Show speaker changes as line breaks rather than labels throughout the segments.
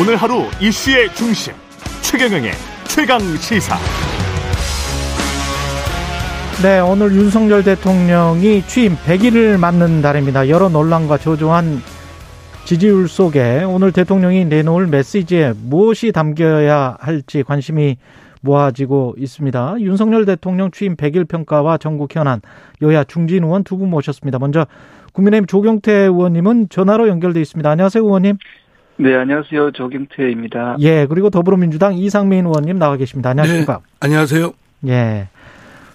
오늘 하루 이슈의 중심 최경영의 최강 시사.
네, 오늘 윤석열 대통령이 취임 100일을 맞는 달입니다. 여러 논란과 조조한 지지율 속에 오늘 대통령이 내놓을 메시지에 무엇이 담겨야 할지 관심이 모아지고 있습니다. 윤석열 대통령 취임 100일 평가와 전국 현안 여야 중진 의원 두 분 모셨습니다. 먼저 국민의힘 조경태 의원님은 전화로 연결돼 있습니다. 안녕하세요, 의원님.
네, 안녕하세요. 조경태입니다.
예, 그리고 더불어민주당 이상민 의원님 나와 계십니다. 안녕하십니까?
네, 안녕하세요.
예.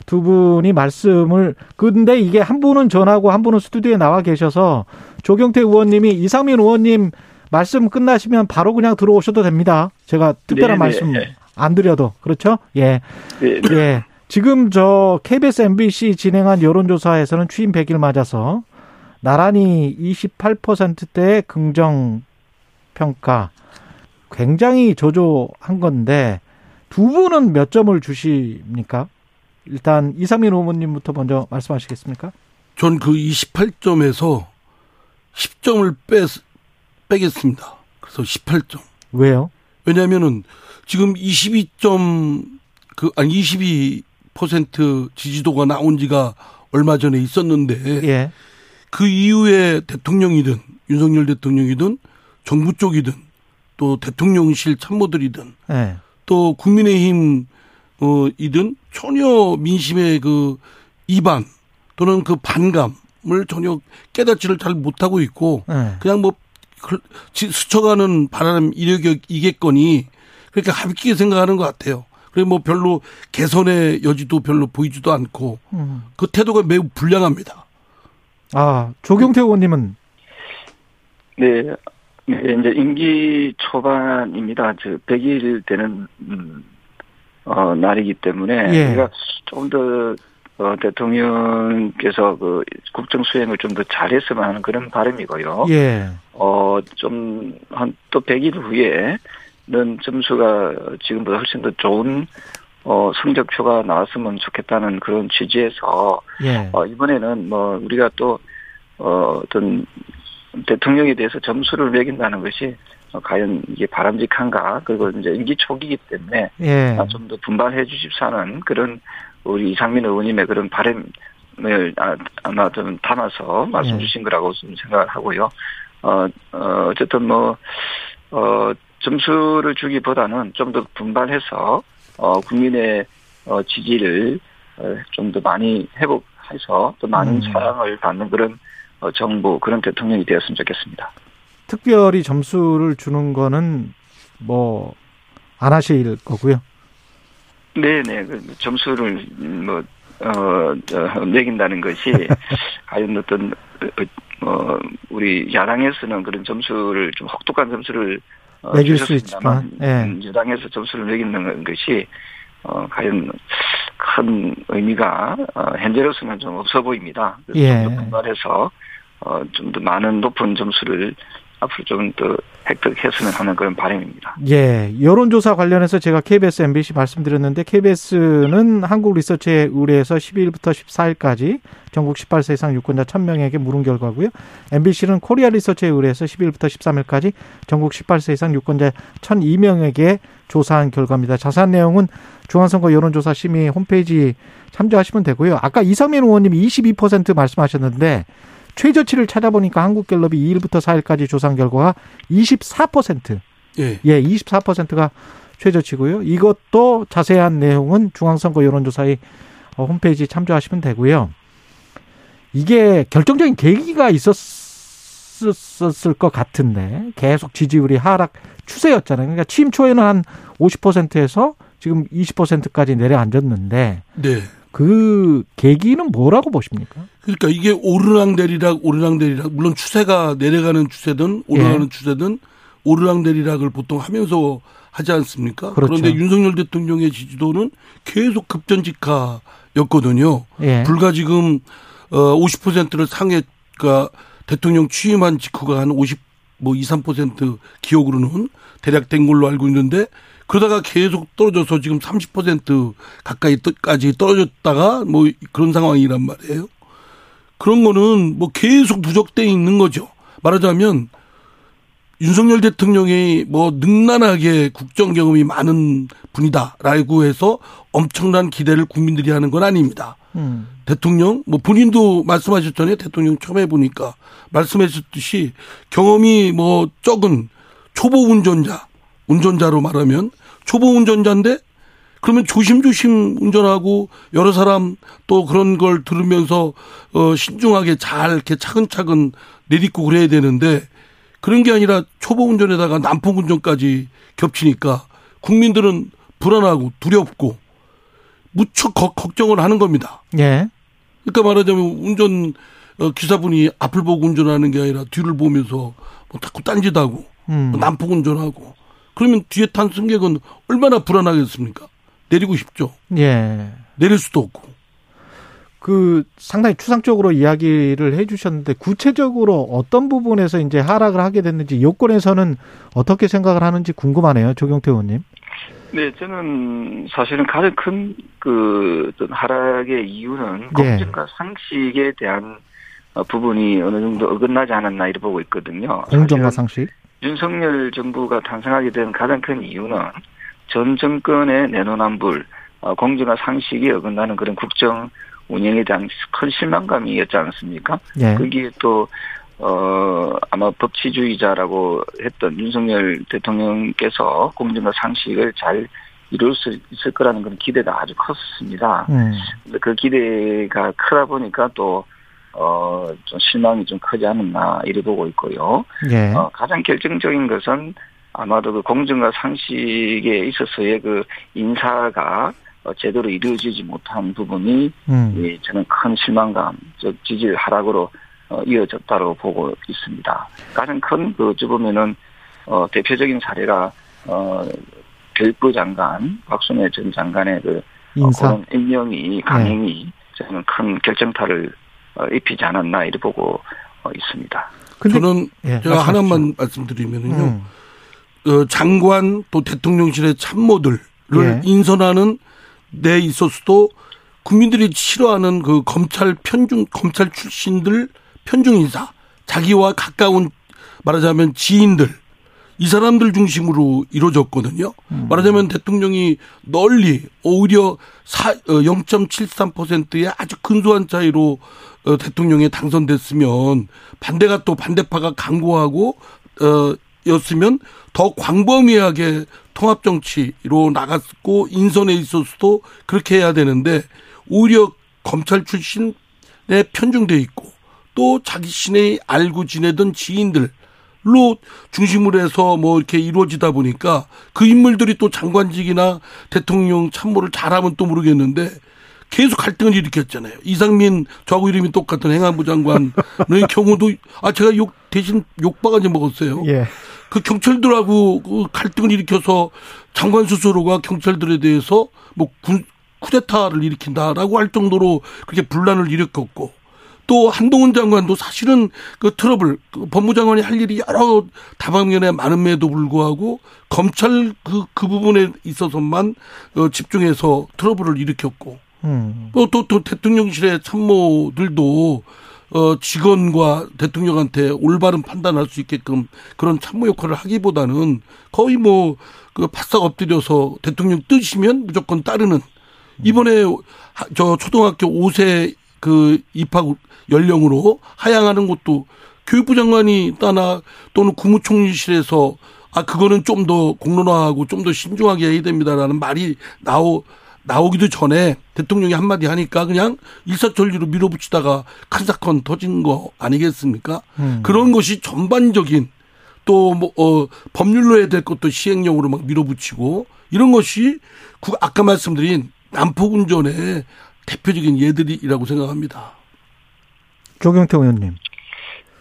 두 분이 말씀을 근데 이게 한 분은 전하고 한 분은 스튜디오에 나와 계셔서 조경태 의원님이 이상민 의원님 말씀 끝나시면 바로 그냥 들어오셔도 됩니다. 제가 특별한
네네.
말씀 안 드려도 그렇죠? 예.
네,
예. 지금 저 KBS MBC 진행한 여론조사에서는 취임 100일 맞아서 나란히 28%대 긍정 평가 굉장히 조조한 건데 두 분은 몇 점을 주십니까? 일단 이상민 의원님부터 먼저 말씀하시겠습니까?
전 그 28점에서 10점을 빼, 빼겠습니다. 그래서 18점.
왜요?
왜냐면은 지금 22점, 그, 아니, 22% 지지도가 나온 지가 얼마 전에 있었는데.
예.
그 이후에 대통령이든 윤석열 대통령이든 정부 쪽이든 또 대통령실 참모들이든
예.
또 국민의힘 어 이든 전혀 민심의 그 이반 또는 그 반감을 전혀 깨닫지를 잘 못하고 있고
예.
그냥 뭐 그- 지- 스쳐가는 바람 이력이겠거니 그렇게 가볍게 생각하는 것 같아요. 그리고 뭐 별로 개선의 여지도 별로 보이지도 않고
음.
그 태도가 매우 불량합니다.
아, 조경태 의원님은
네. 네, 이제 임기 초반입니다. 저 100일 되는 음, 어, 날이기 때문에
예.
우리가 좀더 어, 대통령께서 그 국정 수행을 좀 더 잘했으면 하는 그런 바람이고요.
예.
어, 좀, 한, 또 100일 후에는 점수가 지금보다 훨씬 더 좋은, 어, 성적표가 나왔으면 좋겠다는 그런 취지에서,
예.
어, 이번에는 뭐, 우리가 또, 어, 어떤, 대통령에 대해서 점수를 매긴다는 것이, 어, 과연 이게 바람직한가, 그리고 이제 임기 초기이기 때문에,
예.
좀더 분발해 주십사 하는 그런, 우리 이상민 의원님의 그런 바람을 아, 아마 좀 담아서 말씀
예.
주신 거라고 좀 생각을 하고요. 어, 어, 어쨌든 뭐, 어, 점수를 주기보다는 좀 더 분발해서, 어, 국민의, 어, 지지를, 어, 좀 더 많이 회복해서 또 많은
음.
사랑을 받는 그런, 어, 정부, 그런 대통령이 되었으면 좋겠습니다.
특별히 점수를 주는 거는 뭐 안 하실 거고요.
네네, 그 점수를, 음, 뭐, 어, 저, 매긴다는 것이, 과연 어떤, 어, 어, 우리 야당에서는 그런 점수를 좀 혹독한 점수를 어,
매길 수 있지만, 예.
음, 여당에서 점수를 매기는 것이, 어, 과연 큰 의미가, 어, 현재로서는 좀 없어 보입니다.
예.
분발해서, 어, 좀 더 많은 높은 점수를 앞으로 좀 더 획득했으면 하는 그런 바람입니다.
예, 여론조사 관련해서 제가 KBS, MBC 말씀드렸는데 KBS는 한국리서치에 의뢰해서 12일부터 14일까지 전국 18세 이상 유권자 1000명에게 물은 결과고요. MBC는 코리아 리서치에 의뢰해서 12일부터 13일까지 전국 18세 이상 유권자 1002명에게 조사한 결과입니다. 자세한 내용은 중앙선거 여론조사 심의 홈페이지 참조하시면 되고요. 아까 이상민 의원님이 22% 말씀하셨는데 최저치를 찾아보니까 한국갤럽이 2일부터 4일까지 조사한 결과가 24%.
예.
예, 24%가 최저치고요. 이것도 자세한 내용은 중앙선거 여론조사의 어, 홈페이지 참조하시면 되고요. 이게 결정적인 계기가 있었을 것 같은데 계속 지지율이 하락 추세였잖아요. 그러니까 취임 초에는 한 50%에서 지금 20%까지 내려앉았는데
네.
그 계기는 뭐라고 보십니까?
그러니까 이게 오르락내리락 오르락내리락 물론 추세가 내려가는 추세든 올라가는
예.
추세든 오르락내리락을 보통 하면서 하지 않습니까?
그렇죠.
런데 윤석열 대통령의 지지도는 계속 급전직하였거든요.
예.
불과 지금 어 50%를 상해 그러니까 대통령 취임한 직후가 한 50, 뭐 2, 3% 기억으로는 대략 된 걸로 알고 있는데 그러다가 계속 떨어져서 지금 30% 가까이까지 떨어졌다가 뭐 그런 상황이란 말이에요. 그런 거는 뭐 계속 누적돼 있는 거죠. 말하자면 윤석열 대통령이 뭐 능란하게 국정 경험이 많은 분이다라고 해서 엄청난 기대를 국민들이 하는 건 아닙니다. 음. 대통령 뭐 본인도 말씀하셨잖아요. 대통령 처음 해보니까 말씀하셨듯이 경험이 뭐 적은 초보 운전자 운전자로 말하면 초보 운전자인데 그러면 조심조심 운전하고 여러 사람 또 그런 걸 들으면서 어 신중하게 잘 이렇게 차근차근 내딛고 그래야 되는데 그런 게 아니라 초보 운전에다가 난폭 운전까지 겹치니까 국민들은 불안하고 두렵고 무척 걱정을 하는 겁니다.
예.
그러니까 말하자면 운전 어, 기사분이 앞을 보고 운전하는 게 아니라 뒤를 보면서 뭐 자꾸 딴짓하고 음. 난폭 운전하고 그러면 뒤에 탄 승객은 얼마나 불안하겠습니까? 내리고 싶죠.
예.
내릴 수도 없고.
그 상당히 추상적으로 이야기를 해 주셨는데 구체적으로 어떤 부분에서 이제 하락을 하게 됐는지 여권에서는 어떻게 생각을 하는지 궁금하네요. 조경태 의원님.
네, 저는 사실은 가장 큰 그 하락의 이유는 예. 공정과 상식에 대한 어, 부분이 어느 정도 어긋나지 않았나 이렇게 보고 있거든요.
공정과 상식?
윤석열 정부가 탄생하게 된 가장 큰 이유는 전 정권의 내노남불, 어, 공정과 상식이 어긋나는 그런 국정 운영에 대한 큰 실망감이었지 않습니까?
예.
거기에 또, 어, 아마 법치주의자라고 했던 윤석열 대통령께서 공정과 상식을 잘 이룰 수 있을 거라는 그런 기대가 아주 컸습니다.
음.
근데 그 기대가 크다 보니까 또, 어, 좀 실망이 좀 크지 않았나, 이래 보고 있고요.
예.
어, 가장 결정적인 것은 아마도 그 공정과 상식에 있어서의 그 인사가 어, 제대로 이루어지지 못한 부분이
음.
예, 저는 큰 실망감, 즉 지지율 하락으로 어, 이어졌다고 보고 있습니다. 가장 큰그 어찌 보면은 어, 대표적인 사례가 어, 교육부 장관 박순애 전 장관의 그
인사
어, 그런 임명이 강행이 네. 저는 큰 결정타를 어, 입히지 않았나 이렇게 보고 어, 있습니다.
저는 예, 제가 하나만 말씀드리면은요. 음. 어, 장관 또 대통령실의 참모들을 예. 인선하는 데 있어서도 국민들이 싫어하는 그 검찰 편중 검찰 출신들 편중 인사 자기와 가까운 말하자면 지인들 이 사람들 중심으로 이루어졌거든요. 음. 말하자면 대통령이 널리 오히려 0.73%의 어, 아주 근소한 차이로 어, 대통령에 당선됐으면 반대가 또 반대파가 강고하고 어 였으면 더 광범위하게 통합 정치로 나갔고 인선에 있어서도 그렇게 해야 되는데 오히려 검찰 출신에 편중돼 있고 또 자기 신의 알고 지내던 지인들 로 중심으로 해서 뭐 이렇게 이루어지다 보니까 그 인물들이 또 장관직이나 대통령 참모를 잘하면 또 모르겠는데 계속 갈등을 일으켰잖아요. 이상민 저하고 이름이 똑같은 행안부 장관의 경우도 아 제가 욕 대신 욕바가지 먹었어요.
예.
그 경찰들하고 그 갈등을 일으켜서 장관 스스로가 경찰들에 대해서 뭐 군, 쿠데타를 일으킨다라고 할 정도로 그렇게 분란을 일으켰고 또 한동훈 장관도 사실은 그 트러블 그 법무장관이 할 일이 여러 다방면에 많음에도 불구하고 검찰 그, 그 부분에 있어서만 어, 집중해서 트러블을 일으켰고
음.
또, 또, 또 대통령실의 참모들도 어, 직원과 대통령한테 올바른 판단할 수 있게끔 그런 참모 역할을 하기보다는 거의 뭐, 그 바싹 엎드려서 대통령 뜨시면 무조건 따르는 이번에 저 초등학교 5세 그 입학 연령으로 하향하는 것도 교육부 장관이 따나 또는 국무총리실에서 아 그거는 좀 더 공론화하고 좀 더 신중하게 해야 됩니다라는 말이 나오 나오기도 전에 대통령이 한마디 하니까 그냥 일사천리로 밀어붙이다가 큰 사건 터진 거 아니겠습니까?
음.
그런 것이 전반적인 또 뭐, 어, 법률로 해야 될 것도 시행령으로 막 밀어붙이고 이런 것이 아까 말씀드린 난폭 운전의 대표적인 예들이라고 생각합니다.
조경태 의원님.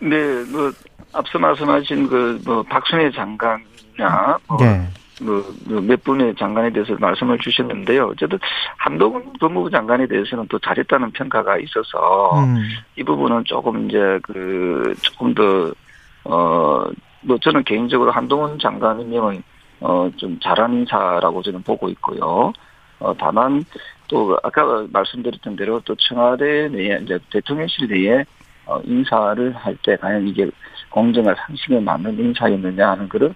네, 뭐 앞서 말씀하신 그뭐 박순애 장관이나 뭐
네.
뭐, 뭐몇 분의 장관에 대해서 말씀을 주셨는데요. 어쨌든 한동훈 법무부 장관에 대해서는 또 잘했다는 평가가 있어서
음.
이 부분은 조금 이제 그 조금 더 어 뭐 저는 개인적으로 한동훈 장관 임명은 어 좀 잘한 인사라고 저는 보고 있고요. 어 다만 또 아까 말씀드렸던 대로 또 청와대 내에 이제 대통령실 내에 어, 인사를 할 때 과연 이게 공정과 상식에 맞는 인사였느냐 하는 그런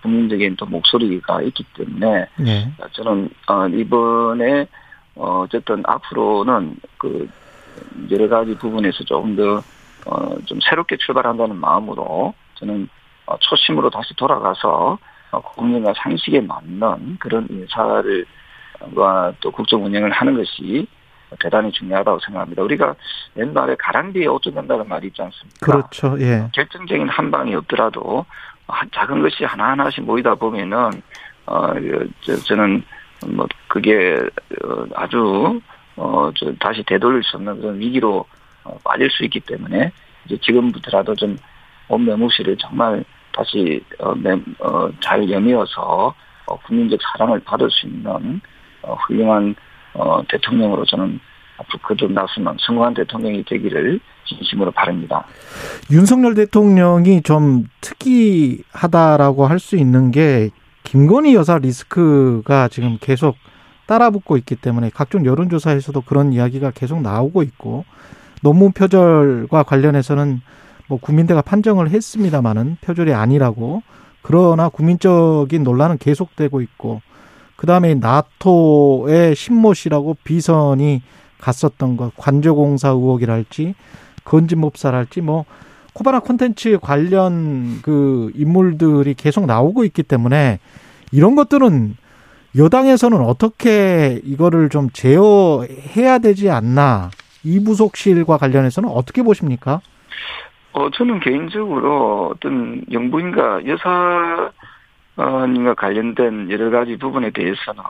국민적인 또 목소리가 있기 때문에
네.
저는 어, 이번에 어, 어쨌든 앞으로는 그 여러 가지 부분에서 조금 더 어, 좀 새롭게 출발한다는 마음으로 저는 어, 초심으로 다시 돌아가서 어, 국민과 상식에 맞는 그런 인사를 또 국정 운영을 하는 것이 대단히 중요하다고 생각합니다. 우리가 옛날에 가랑비에 옷 젖는다는 말이 있지 않습니까?
그렇죠. 예.
결정적인 한 방이 없더라도 작은 것이 하나하나씩 모이다 보면은 어 저, 저는 뭐 그게 어, 아주 어저 다시 되돌릴 수 없는 그런 위기로 어, 빠질 수 있기 때문에 이제 지금부터라도 좀 온매무시를 정말 다시 어 잘 여미어서 어, 국민적 사랑을 받을 수 있는 어, 훌륭한 어, 대통령으로 저는 앞으로 거듭났으면 성공한 대통령이 되기를 진심으로 바랍니다.
윤석열 대통령이 좀 특이하다라고 할 수 있는 게 김건희 여사 리스크가 지금 계속 따라붙고 있기 때문에 각종 여론조사에서도 그런 이야기가 계속 나오고 있고 논문 표절과 관련해서는 뭐 국민대가 판정을 했습니다마는 표절이 아니라고 그러나 국민적인 논란은 계속되고 있고 그다음에 나토의 신모 씨라고 비선이 갔었던 것 관조공사 의혹이랄지 건진법사랄지 뭐 코바나 콘텐츠 관련 그 인물들이 계속 나오고 있기 때문에 이런 것들은 여당에서는 어떻게 이거를 좀 제어해야 되지 않나 이부속실과 관련해서는 어떻게 보십니까?
어 저는 개인적으로 어떤 영부인과 여사 님과 관련된 여러 가지 부분에 대해서는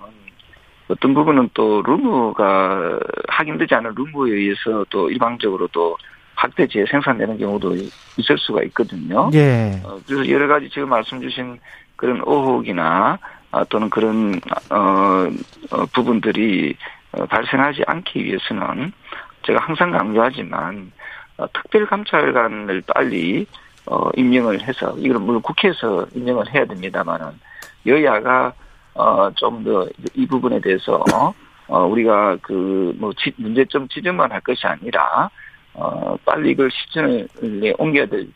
어떤 부분은 또 루머가 확인되지 않은 루머에 의해서 또 일방적으로 또 확대지에 생산되는 경우도 있을 수가 있거든요.
예.
어, 그래서 여러 가지 지금 말씀 주신 그런 의혹이나 아, 또는 그런 어, 어 부분들이 어, 발생하지 않기 위해서는 제가 항상 강조하지만 어, 특별감찰관을 빨리 어, 임명을 해서 이걸 물론 국회에서 임명을 해야 됩니다만은 여야가 어, 좀 더 이 부분에 대해서 어, 우리가 그뭐 문제점 지적만 할 것이 아니라 어, 빨리 이걸 시즌을 옮겨야 될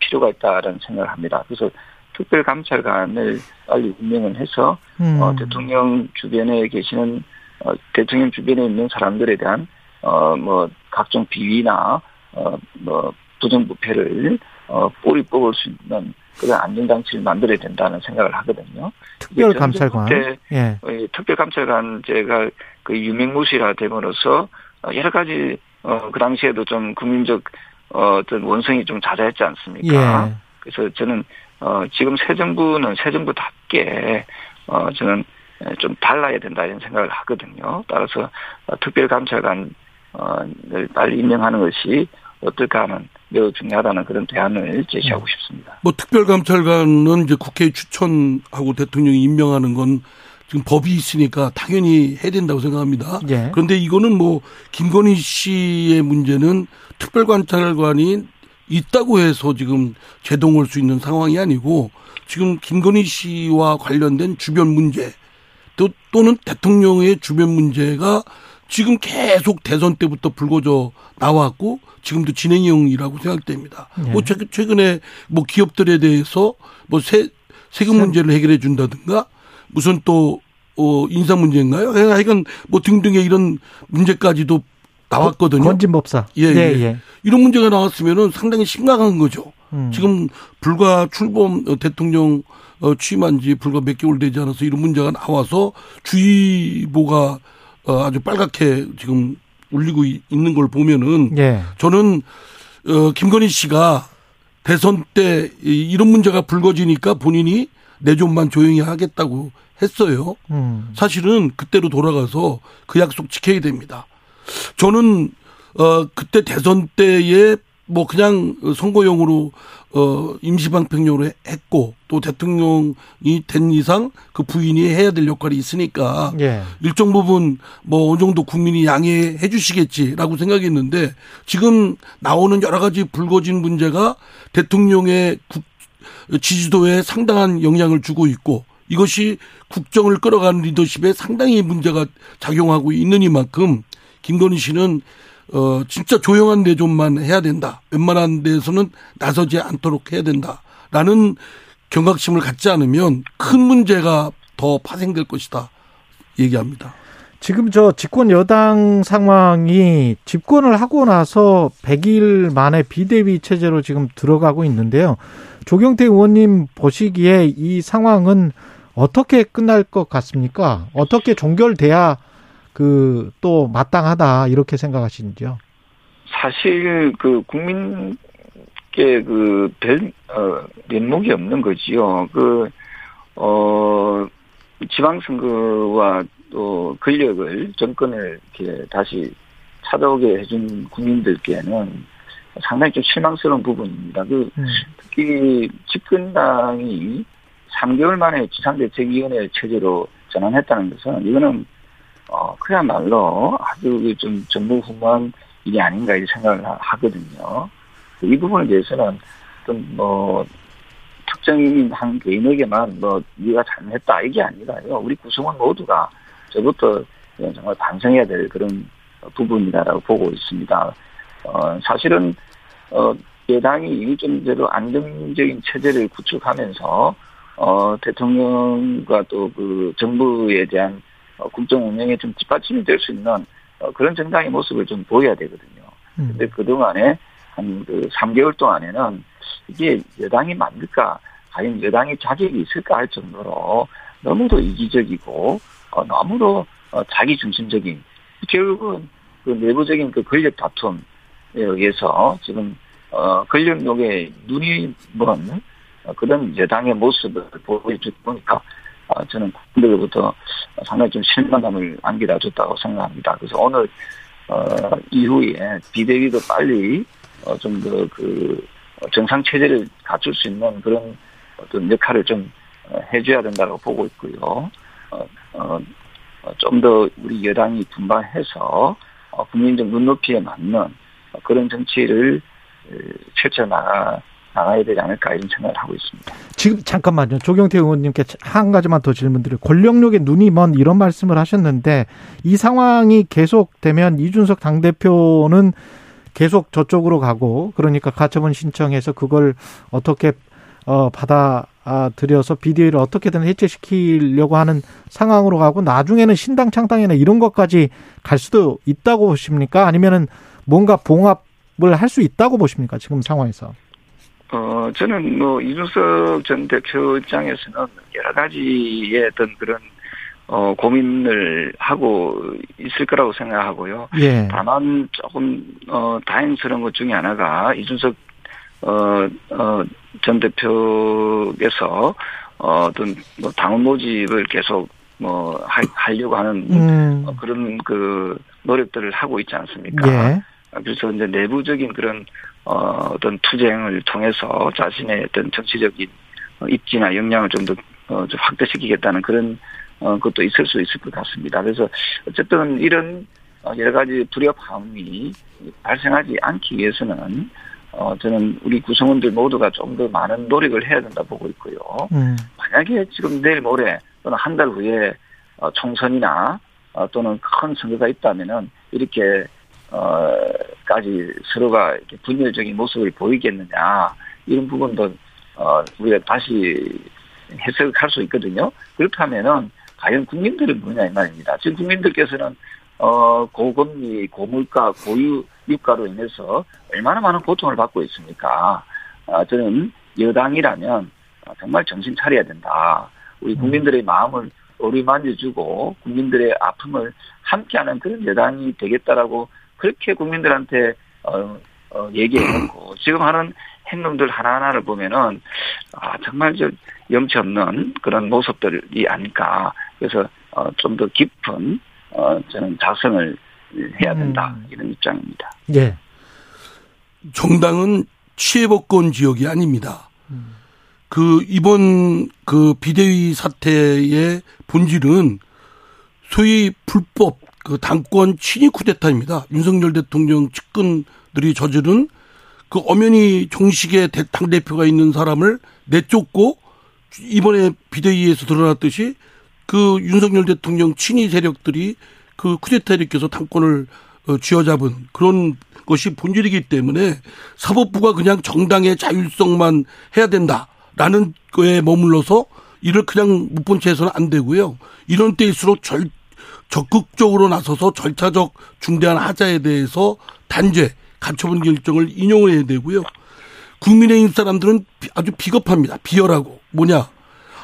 필요가 있다라는 생각을 합니다. 그래서 특별감찰관을 빨리 임명을 해서 음. 어, 대통령 주변에 계시는 어, 대통령 주변에 있는 사람들에 대한 어, 뭐 각종 비위나 어, 뭐 부정부패를 어, 뿌리 뽑을 수 있는 그런 안전장치를 만들어야 된다는 생각을 하거든요.
특별감찰관.
예. 특별감찰관제가 그 유명무실화 됨으로써 여러 가지 어, 그 당시에도 좀 국민적 어, 어떤 원성이 좀 잦아했지 않습니까? 예. 그래서 저는 어, 지금 새 정부는 새 정부답게 어, 저는 좀 달라야 된다 이런 생각을 하거든요. 따라서 어, 특별감찰관을 빨리 임명하는 것이 어떨까 하는 매우 중요하다는 그런 대안을 제시하고 싶습니다.
뭐 특별감찰관은 이제 국회에 추천하고 대통령이 임명하는 건 지금 법이 있으니까 당연히 해야 된다고 생각합니다. 예. 그런데 이거는 뭐 김건희 씨의 문제는 특별관찰관이 있다고 해서 지금 제동할 수 있는 상황이 아니고 지금 김건희 씨와 관련된 주변 문제 또 또는 대통령의 주변 문제가 지금 계속 대선 때부터 불거져 나왔고 지금도 진행형이라고 생각됩니다. 네. 뭐 최근에 뭐 기업들에 대해서 뭐 세, 세금 문제를 해결해 준다든가 무슨 또, 어, 인사 문제인가요? 하여간 뭐 등등의 이런 문제까지도 나왔거든요.
건진법사.
예, 예. 예. 예. 이런 문제가 나왔으면은 상당히 심각한 거죠. 음. 지금 불과 출범 어, 대통령 어, 취임한 지 불과 몇 개월 되지 않아서 이런 문제가 나와서 주의보가 어, 아주 빨갛게 지금 울리고 있는 걸 보면은 예. 저는 어, 김건희 씨가 대선 때 이런 문제가 불거지니까 본인이 내 좀만 조용히 하겠다고 했어요. 음. 사실은 그때로 돌아가서 그 약속 지켜야 됩니다. 저는 어 그때 대선 때에 뭐 그냥 선거용으로 어 임시방편용으로 했고 또 대통령이 된 이상 그 부인이 해야 될 역할이 있으니까 예. 일정 부분 뭐 어느 정도 국민이 양해해 주시겠지라고 생각했는데 지금 나오는 여러 가지 불거진 문제가 대통령의 국 지지도에 상당한 영향을 주고 있고 이것이 국정을 끌어가는 리더십에 상당히 문제가 작용하고 있는 이만큼 김건희 씨는 어, 진짜 조용한 내좀만 해야 된다. 웬만한 데서는 나서지 않도록 해야 된다. 라는 경각심을 갖지 않으면 큰 문제가 더 파생될 것이다. 얘기합니다.
지금 저 집권 여당 상황이 집권을 하고 나서 100일 만에 비대위 체제로 지금 들어가고 있는데요. 조경태 의원님 보시기에 이 상황은 어떻게 끝날 것 같습니까? 어떻게 종결돼야 그 또 마땅하다 이렇게 생각하시는지요?
사실 그 국민께 그별 어, 면목이 없는 거지요. 그 어 지방선거와 또 권력을 정권을 이렇게 다시 찾아오게 해준 국민들께는 상당히 좀 실망스러운 부분입니다. 그 음. 특히 집권당이 3개월 만에 지상대책위원회 체제로 전환했다는 것은 이거는 어 그야말로 아주 좀 정무후무한 일이 아닌가 이 생각을 하거든요. 이 부분에 대해서는 어떤 뭐 특정인 한 개인에게만 뭐 네가 잘못했다 이게 아니라요. 우리 구성원 모두가 저부터 정말 반성해야 될 그런 부분이다라고 보고 있습니다. 어, 사실은 어, 여당이 좀대로 안정적인 체제를 구축하면서 어, 대통령과 또 그 정부에 대한 어, 국정 운영에 좀 뒷받침이 될 수 있는 어, 그런 정당의 모습을 좀 보여야 되거든요. 음. 근데 그동안에 한 그 3개월 동안에는 이게 여당이 맞을까, 과연 여당이 자격이 있을까 할 정도로 너무도 이기적이고, 어, 너무도 어, 자기 중심적인, 결국은 그 내부적인 그 권력 다툼에 의해서 지금, 어, 권력욕에 눈이 먼 어, 그런 여당의 모습을 보여주다 보니까 어, 저는 국민들로부터 상당히 좀 실망감을 안기다 줬다고 생각합니다. 그래서 오늘 어, 이후에 비대위도 빨리 어, 좀 더 그 정상 체제를 갖출 수 있는 그런 어떤 역할을 좀 어, 해줘야 된다고 보고 있고요. 어, 어, 좀 더 우리 여당이 분발해서 어, 국민적 눈높이에 맞는 그런 정치를 펼쳐 나가 나가야 되지 않을까 이런 생각을 하고 있습니다.
지금 잠깐만요. 조경태 의원님께 한 가지만 더 질문드려요. 권력력에 눈이 먼 이런 말씀을 하셨는데 이 상황이 계속되면 이준석 당대표는 계속 저쪽으로 가고 그러니까 가처분 신청해서 그걸 어떻게 어 받아들여서 비대위를 어떻게든 해체시키려고 하는 상황으로 가고 나중에는 신당 창당이나 이런 것까지 갈 수도 있다고 보십니까? 아니면은 뭔가 봉합을 할 수 있다고 보십니까? 지금 상황에서.
어, 저는 뭐, 이준석 전 대표 입장에서는 여러 가지의 어떤 그런, 어, 고민을 하고 있을 거라고 생각하고요. 예. 다만 조금, 어, 다행스러운 것 중에 하나가 이준석, 어, 어, 전 대표께서, 어, 어떤, 뭐, 당원 모집을 계속, 뭐, 하, 하려고 하는, 음. 어, 그런 그, 노력들을 하고 있지 않습니까? 예. 그래서 이제 내부적인 그런 어, 어떤 투쟁을 통해서 자신의 어떤 정치적인 어, 입지나 역량을 좀 더, 어, 좀 확대시키겠다는 그런, 어, 것도 있을 수 있을 것 같습니다. 그래서 어쨌든 이런 어, 여러 가지 불협화음이 발생하지 않기 위해서는 어, 저는 우리 구성원들 모두가 좀 더 많은 노력을 해야 된다 보고 있고요. 음. 만약에 지금 내일 모레 또는 한 달 후에 어, 총선이나 어, 또는 큰 선거가 있다면은 이렇게 어까지 서로가 이렇게 분열적인 모습을 보이겠느냐 이런 부분도 어 우리가 다시 해석할 수 있거든요. 그렇다면은 과연 국민들은 뭐냐 이 말입니다. 지금 국민들께서는 어 고금리, 고물가, 고유 유가로 인해서 얼마나 많은 고통을 받고 있습니까? 아 저는 여당이라면 정말 정신 차려야 된다. 우리 음. 국민들의 마음을 어루만져주고 국민들의 아픔을 함께하는 그런 여당이 되겠다라고 그렇게 국민들한테 어, 어 얘기해놓고 지금 하는 행동들 하나하나를 보면은 아 정말 저 염치 없는 그런 모습들이 아닐까 그래서 어, 좀 더 깊은 어, 저는 자성을 해야 된다 음. 이런 입장입니다.
예.
정당은 취해복권 지역이 아닙니다. 음. 그 이번 그 비대위 사태의 본질은 소위 불법 그 당권 친위 쿠데타입니다. 윤석열 대통령 측근들이 저지른 그 엄연히 종식의 당 대표가 있는 사람을 내쫓고 이번에 비대위에서 드러났듯이 그 윤석열 대통령 친위 세력들이 그 쿠데타 일으켜서 당권을 어, 쥐어잡은 그런 것이 본질이기 때문에 사법부가 그냥 정당의 자율성만 해야 된다라는 거에 머물러서 이를 그냥 못 본 채 해서는 안 되고요. 이런 때일수록 절, 적극적으로 나서서 절차적 중대한 하자에 대해서 단죄, 가처분 결정을 인용을 해야 되고요. 국민의힘 사람들은 아주 비겁합니다. 비열하고. 뭐냐.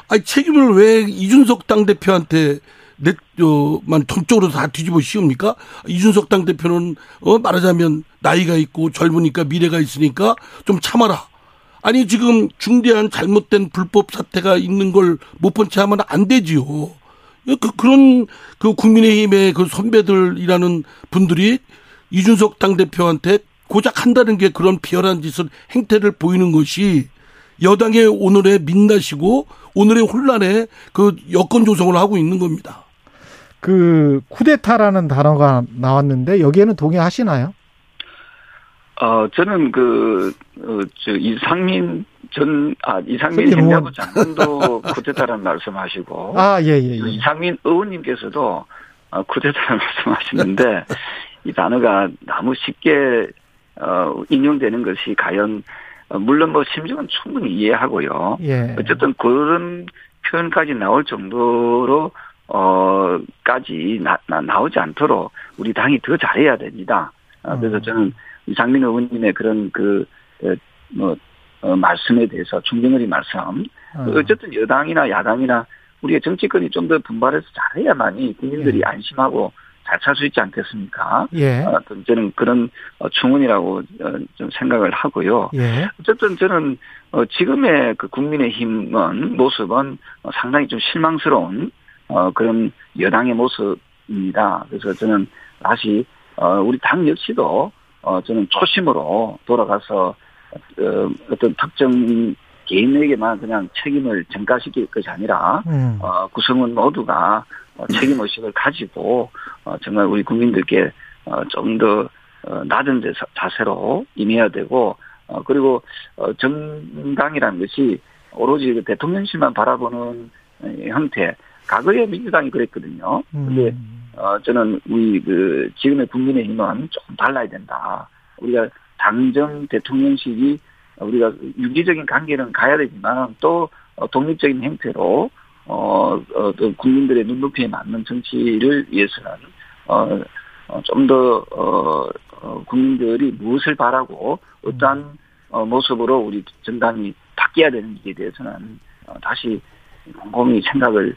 아니, 책임을 왜 이준석 당대표한테 내, 어, 만 전적으로 다 뒤집어 씌웁니까? 이준석 당대표는, 어, 말하자면 나이가 있고 젊으니까 미래가 있으니까 좀 참아라. 아니, 지금 중대한 잘못된 불법 사태가 있는 걸 못 본 채 하면 안 되지요. 그, 그런 그 국민의힘의 그 선배들이라는 분들이 이준석 당대표한테 고작 한다는 게 그런 비열한 짓을 행태를 보이는 것이 여당의 오늘의 민낯이고 오늘의 혼란에 그 여건 조성을 하고 있는 겁니다.
그 쿠데타라는 단어가 나왔는데 여기에는 동의하시나요?
어 저는 그 어, 저 이상민 전 아 이상민 행정부 장관도 쿠데타라는 말씀하시고
아 예 예, 예.
이상민 의원님께서도 어, 쿠데타를 말씀하시는데 이 단어가 너무 쉽게 어, 인용되는 것이 과연 어, 물론 뭐 심정은 충분히 이해하고요.
예.
어쨌든 그런 표현까지 나올 정도로 어 까지 나, 나, 나오지 않도록 우리 당이 더 잘해야 됩니다. 어, 그래서
음.
저는 이상민 의원님의 그런 그 뭐 어, 말씀에 대해서 중정거리 말씀
어.
어쨌든 여당이나 야당이나 우리가 정치권이 좀 더 분발해서 잘해야만이 국민들이
예.
안심하고 잘 살 수 있지 않겠습니까?
예.
어, 저는 그런 어, 충원이라고 어, 좀 생각을 하고요.
예.
어쨌든 저는 어, 지금의 그 국민의힘은 모습은 어, 상당히 좀 실망스러운 어, 그런 여당의 모습입니다. 그래서 저는 다시 어, 우리 당 역시도 어, 저는 초심으로 돌아가서 어, 어떤 특정 개인에게만 그냥 책임을 전가시킬 것이 아니라
음.
어, 구성원 모두가 어, 책임 의식을 가지고 어, 정말 우리 국민들께 어, 좀더 어, 낮은 자- 자세로 임해야 되고 어, 그리고 어, 정당이라는 것이 오로지 그 대통령실만 바라보는 어, 형태. 과거에 민주당이 그랬거든요. 근데
음.
어, 저는 우리 그 지금의 국민의힘은 조금 달라야 된다. 우리가 당정 대통령실이 우리가 유기적인 관계는 가야 되지만 또 어, 독립적인 형태로 어, 어, 또 국민들의 눈높이에 맞는 정치를 위해서는 어, 어, 좀더 어, 어, 국민들이 무엇을 바라고 어떠한 어, 모습으로 우리 정당이 바뀌어야 되는지에 대해서는 어, 다시 곰곰이 생각을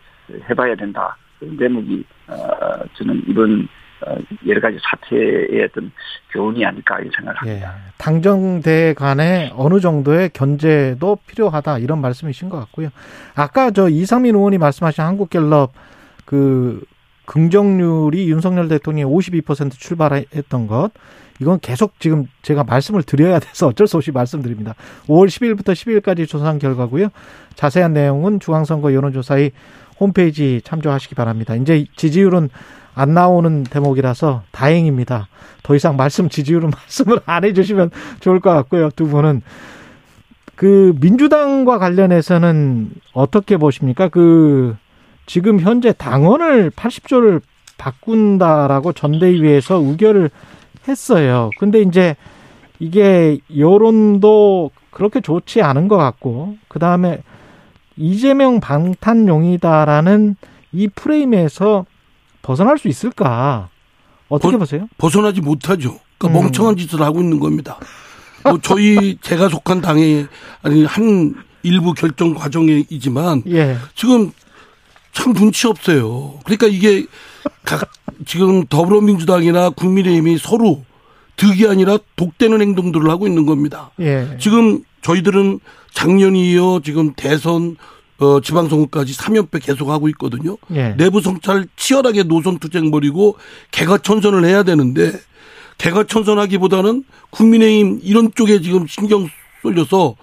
해봐야 된다. 그런 대목이 어, 저는 이번 어, 여러 가지 사태의 어떤 교훈이 아닐까 이런 생각을 합니다.
예. 당정대 간에 어느 정도의 견제도 필요하다 이런 말씀이신 것 같고요. 아까 저 이상민 의원이 말씀하신 한국갤럽 그 긍정률이 윤석열 대통령이 52% 출발했던 것 이건 계속 지금 제가 말씀을 드려야 돼서 어쩔 수 없이 말씀드립니다. 5월 10일부터 10일까지 조사한 결과고요. 자세한 내용은 중앙선거 여론조사의 홈페이지 참조하시기 바랍니다. 이제 지지율은 안 나오는 대목이라서 다행입니다. 더 이상 말씀 지지율은 말씀을 안 해주시면 좋을 것 같고요. 두 분은 그 민주당과 관련해서는 어떻게 보십니까? 그 지금 현재 당원을 80조를 바꾼다라고 전대위에서 의결을 했어요. 근데 이제 이게 여론도 그렇게 좋지 않은 것 같고 그 다음에 이재명 방탄용이다라는 이 프레임에서 벗어날 수 있을까? 어떻게
벗-
보세요?
벗어나지 못하죠. 그러니까
음.
멍청한 짓을 하고 있는 겁니다. 뭐 저희 제가 속한 당의 아니 한 일부 결정 과정이지만
예.
지금 참 눈치 없어요. 그러니까 이게 각 지금 더불어민주당이나 국민의힘이 서로 득이 아니라 독대는 행동들을 하고 있는 겁니다.
예.
지금 저희들은 작년이 이어 지금 대선 어 지방선거까지 3연패 계속하고 있거든요.
예.
내부 성찰 치열하게 노선 투쟁 벌이고 개과천선을 해야 되는데 개과천선하기보다는 국민의힘 이런 쪽에 지금 신경 쏠려서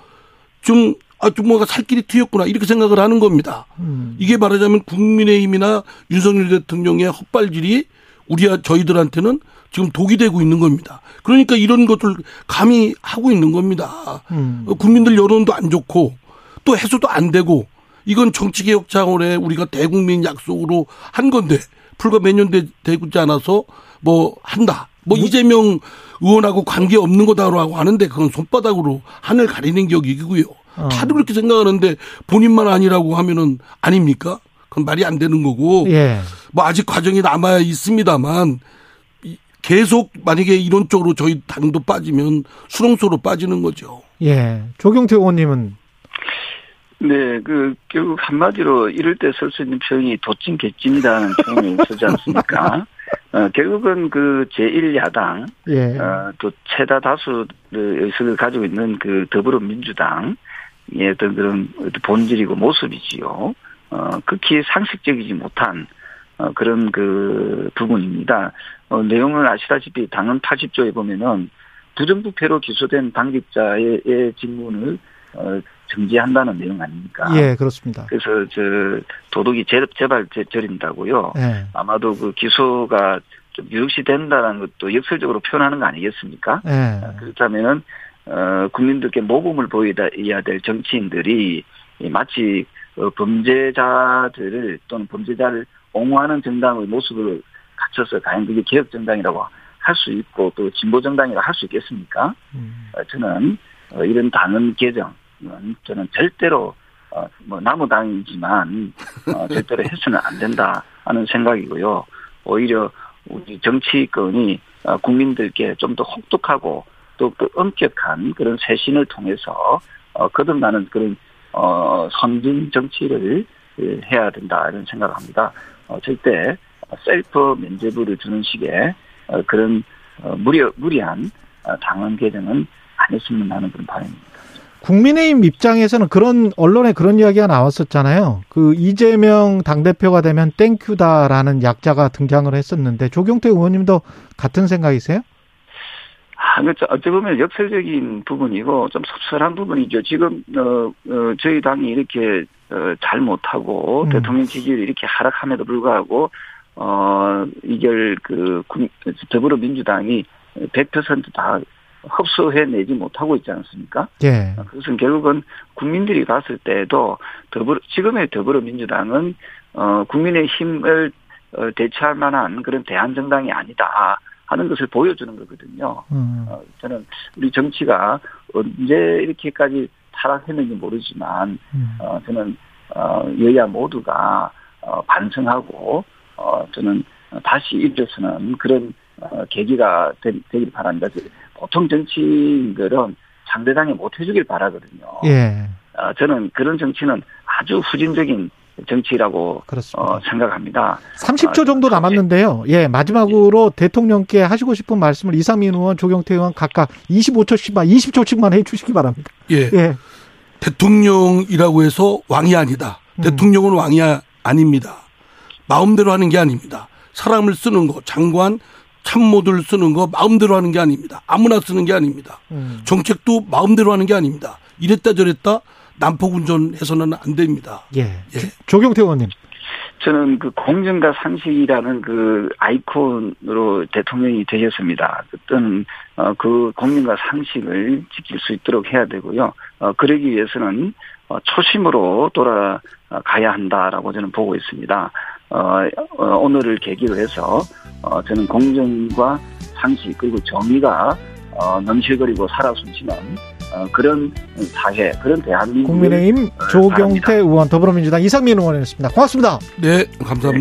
좀 아, 좀 뭔가 살 길이 트였구나 이렇게 생각을 하는 겁니다.
음.
이게 말하자면 국민의힘이나 윤석열 대통령의 헛발질이 우리 저희들한테는 지금 독이 되고 있는 겁니다. 그러니까 이런 것들 감히 하고 있는 겁니다.
음.
어, 국민들 여론도 안 좋고 또 해소도 안 되고 이건 정치개혁 차원의 우리가 대국민 약속으로 한 건데 불과 몇 년 되지 않아서 뭐 한다. 뭐 이재명 의원하고 관계 없는 거다라고 하는데 그건 손바닥으로 하늘 가리는 격이고요.
어.
다들 그렇게 생각하는데 본인만 아니라고 하면은 아닙니까? 그건 말이 안 되는 거고.
예.
뭐 아직 과정이 남아 있습니다만 이- 계속 만약에 이런 쪽으로 저희 당도 빠지면 수렁소로 빠지는 거죠.
예. 조경태 의원님은
네, 그, 결국 한마디로 이럴 때 쓸 수 있는 표현이 도찐 개찐이라는 표현을 쓰지 않습니까? 어, 결국은 그 제1야당,
예.
어, 또 최다 다수 의석을 가지고 있는 그 더불어민주당의 어떤 그런 본질이고 모습이지요. 어, 극히 상식적이지 못한 어, 그런 그 부분입니다. 어, 내용을 아시다시피 당헌 80조에 보면은 부정부패로 기소된 당직자의 의 직무를 어, 정지한다는 내용 아닙니까?
예, 그렇습니다.
그래서 저 재, 재발 재- 저린다고요.
예.
아마도 그 기소가 좀 유력시 된다는 것도 역설적으로 표현하는 거 아니겠습니까?
예.
그렇다면은 어 국민들께 모범을 보여야 될 정치인들이 이 마치 어, 범죄자들을 또는 범죄자를 옹호하는 정당의 모습을 갖춰서 과연 그게 개혁 정당이라고 할 수 있고 또 진보 정당이라고 할 수 있겠습니까?
음.
어, 저는 어, 이런 당헌 개정은 저는 절대로 어, 뭐 나무당이지만 어, 절대로 해서는 안 된다 하는 생각이고요. 오히려 우리 정치권이 어, 국민들께 좀 더 혹독하고 또 그 엄격한 그런 쇄신을 통해서 어, 거듭나는 그런 어, 선진 정치를 예, 해야 된다 이런 생각을 합니다. 어, 절대 셀프 면죄부를 주는 식의 어, 그런 어, 무리 무리한 어, 당헌 개정은 안 했으면 하는 그런 바람입니다.
국민의힘 입장에서는 그런 언론에 그런 이야기가 나왔었잖아요. 그 이재명 당대표가 되면 thank you다라는 약자가 등장을 했었는데 조경태 의원님도 같은 생각이세요?
아, 그, 어찌 보면 역설적인 부분이고 좀 섭섭한 부분이죠. 지금, 어, 어, 저희 당이 이렇게, 어, 잘 못하고
음.
대통령 지지율이 이렇게 하락함에도 불구하고, 어, 이걸 그, 국- 더불어민주당이 100%다 흡수해내지 못하고 있지 않습니까?
예.
그것은 결국은 국민들이 봤을 때도 더불어, 지금의 더불어민주당은, 어, 국민의 힘을 어, 대체할 만한 그런 대한정당이 아니다 하는 것을 보여주는 거거든요.
음.
어, 저는 우리 정치가 언제 이렇게까지 타락했는지 모르지만
음.
어, 저는 어, 여야 모두가 어, 반성하고 어, 저는 다시 일어서는 그런 어, 계기가 되, 길 바랍니다. 보통 정치인들은 상대당에 못 해주길 바라거든요.
예.
어, 저는 그런 정치는 아주 후진적인 정치라고
그렇습니다.
어, 생각합니다.
30초 정도 남았는데요. 예, 마지막으로 대통령께 하시고 싶은 말씀을 이상민 의원, 조경태 의원 각각 25초씩만, 20초씩만 해 주시기 바랍니다.
예.
예.
대통령이라고 해서 왕이 아니다.
음.
대통령은 왕이 아- 아닙니다. 마음대로 하는 게 아닙니다. 사람을 쓰는 거, 장관, 참모들 쓰는 거 마음대로 하는 게 아닙니다. 아무나 쓰는 게 아닙니다.
음.
정책도 마음대로 하는 게 아닙니다. 이랬다 저랬다 난폭 운전해서는 안 됩니다.
예.
예.
조경태 의원님.
저는 그 공정과 상식이라는 그 아이콘으로 대통령이 되셨습니다. 그때는 어, 그 공정과 상식을 지킬 수 있도록 해야 되고요. 어, 그러기 위해서는 어, 초심으로 돌아가야 한다라고 저는 보고 있습니다. 어, 어, 오늘을 계기로 해서 어, 저는 공정과 상식 그리고 정의가 어, 넘실거리고 살아 숨쉬는 어, 그런 사회, 그런 대한민국
국민의힘 조경태 의원, 더불어민주당 이상민 의원이었습니다. 고맙습니다.
네, 감사합니다.